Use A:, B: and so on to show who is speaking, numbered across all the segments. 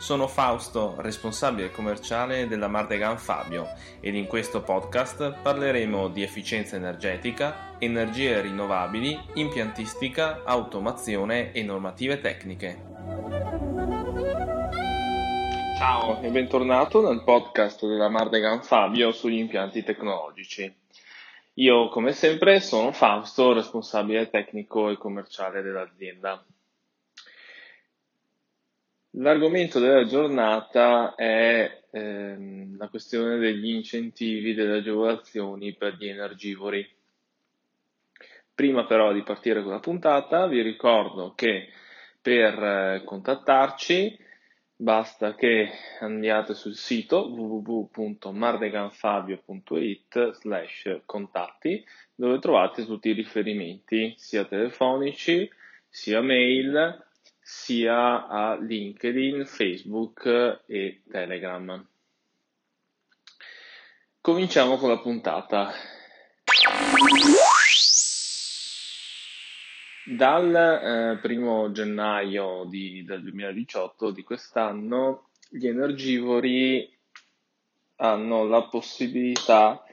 A: Sono Fausto, responsabile commerciale della Mardegan Fabio ed in questo podcast parleremo di efficienza energetica, energie rinnovabili, impiantistica, automazione e normative tecniche. Ciao e bentornato nel podcast della Mardegan Fabio sugli impianti tecnologici. Io, come sempre, sono Fausto, responsabile tecnico e commerciale dell'azienda. L'argomento della giornata è ehm, la questione degli incentivi, delle agevolazioni per gli energivori. Prima però di partire con la puntata, vi ricordo che per eh, contattarci Basta che andiate sul sito www.mardeganfabio.it slash contatti dove trovate tutti i riferimenti sia telefonici sia mail sia a LinkedIn, Facebook e Telegram. Cominciamo con la puntata. Dal eh, primo gennaio di, del 2018 di quest'anno gli energivori hanno la possibilità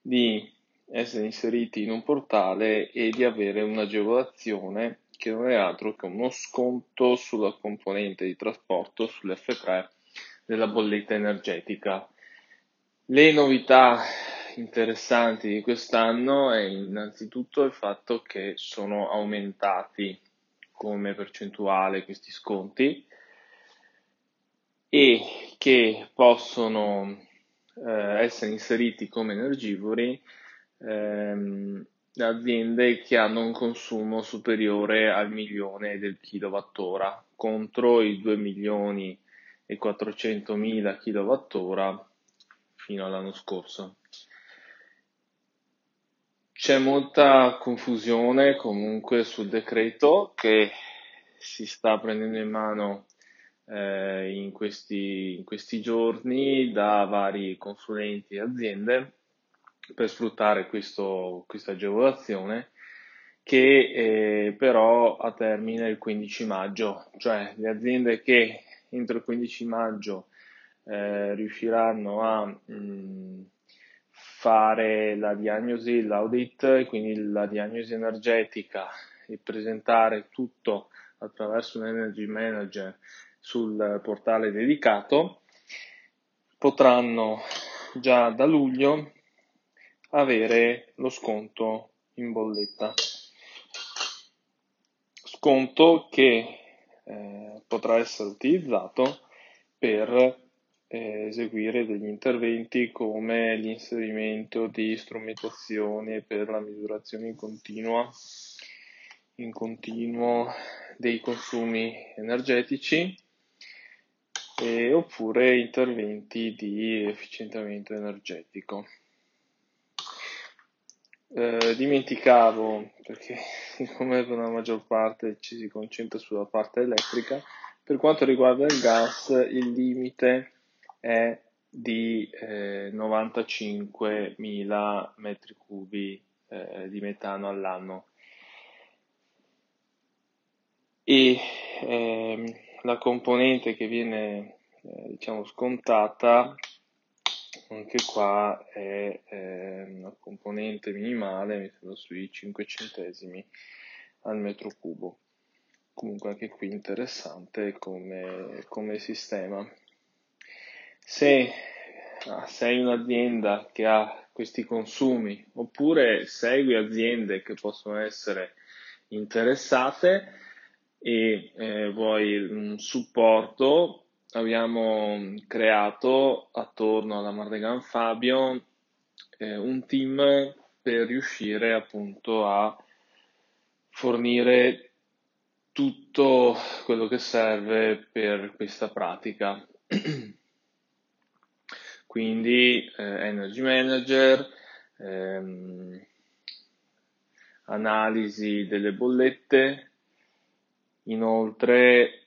A: di essere inseriti in un portale e di avere un'agevolazione che non è altro che uno sconto sulla componente di trasporto sull'F3 della bolletta energetica. Le novità interessanti di quest'anno è innanzitutto il fatto che sono aumentati come percentuale questi sconti e che possono eh, essere inseriti come energivori ehm, aziende che hanno un consumo superiore al milione del kilowattora contro i 2 milioni e 400 mila kilowattora fino all'anno scorso. C'è molta confusione comunque sul decreto che si sta prendendo in mano eh, in, questi, in, questi, giorni da vari consulenti e aziende per sfruttare questo, questa agevolazione che eh, però a termine il 15 maggio, cioè le aziende che entro il 15 maggio eh, riusciranno a mh, mm, fare la diagnosi, l'audit, quindi la diagnosi energetica e presentare tutto attraverso un Energy Manager sul portale dedicato, potranno già da luglio avere lo sconto in bolletta. Sconto che eh, potrà essere utilizzato per eh, eseguire degli interventi come l'inserimento di strumentazione per la misurazione in, continua, in continuo dei consumi energetici eh, oppure interventi di efficientamento energetico. Eh, dimenticavo, perché siccome per la maggior parte ci si concentra sulla parte elettrica, per quanto riguarda il gas, il limite è di eh, 95.000 metri cubi eh, di metano all'anno. E ehm, la componente che viene eh, diciamo scontata anche qua è eh, una componente minimale mi sembra sui 5 centesimi al metro cubo. Comunque anche qui interessante come, come sistema. Se ah, sei un'azienda che ha questi consumi oppure segui aziende che possono essere interessate e eh, vuoi un supporto, abbiamo creato attorno alla Mardegan Fabio eh, un team per riuscire appunto a fornire tutto quello che serve per questa pratica. quindi eh, Energy Manager, ehm, analisi delle bollette. Inoltre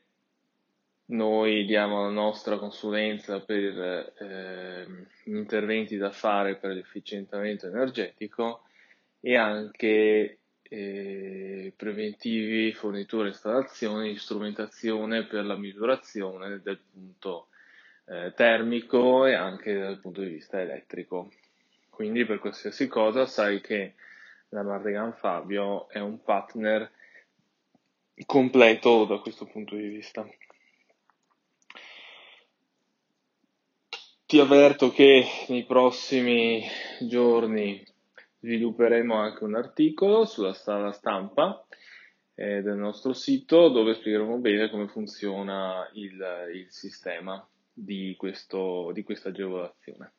A: noi diamo la nostra consulenza per eh, interventi da fare per l'efficientamento energetico e anche eh, preventivi, fornitura e installazioni strumentazione per la misurazione del punto eh, termico e anche dal punto di vista elettrico. Quindi per qualsiasi cosa sai che la Mardegan Fabio è un partner completo da questo punto di vista. Ti avverto che nei prossimi giorni svilupperemo anche un articolo sulla sala stampa eh, del nostro sito dove spiegheremo bene come funziona il, il sistema di, questo, di questa agevolazione.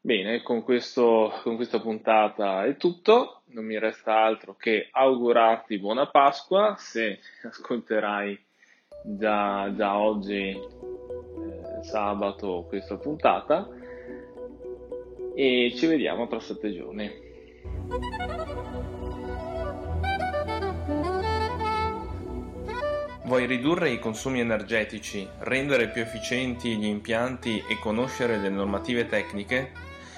A: Bene, con, questo, con questa puntata è tutto, non mi resta altro che augurarti buona Pasqua se ascolterai già, già oggi eh, sabato questa puntata e ci vediamo tra sette giorni.
B: Vuoi ridurre i consumi energetici, rendere più efficienti gli impianti e conoscere le normative tecniche?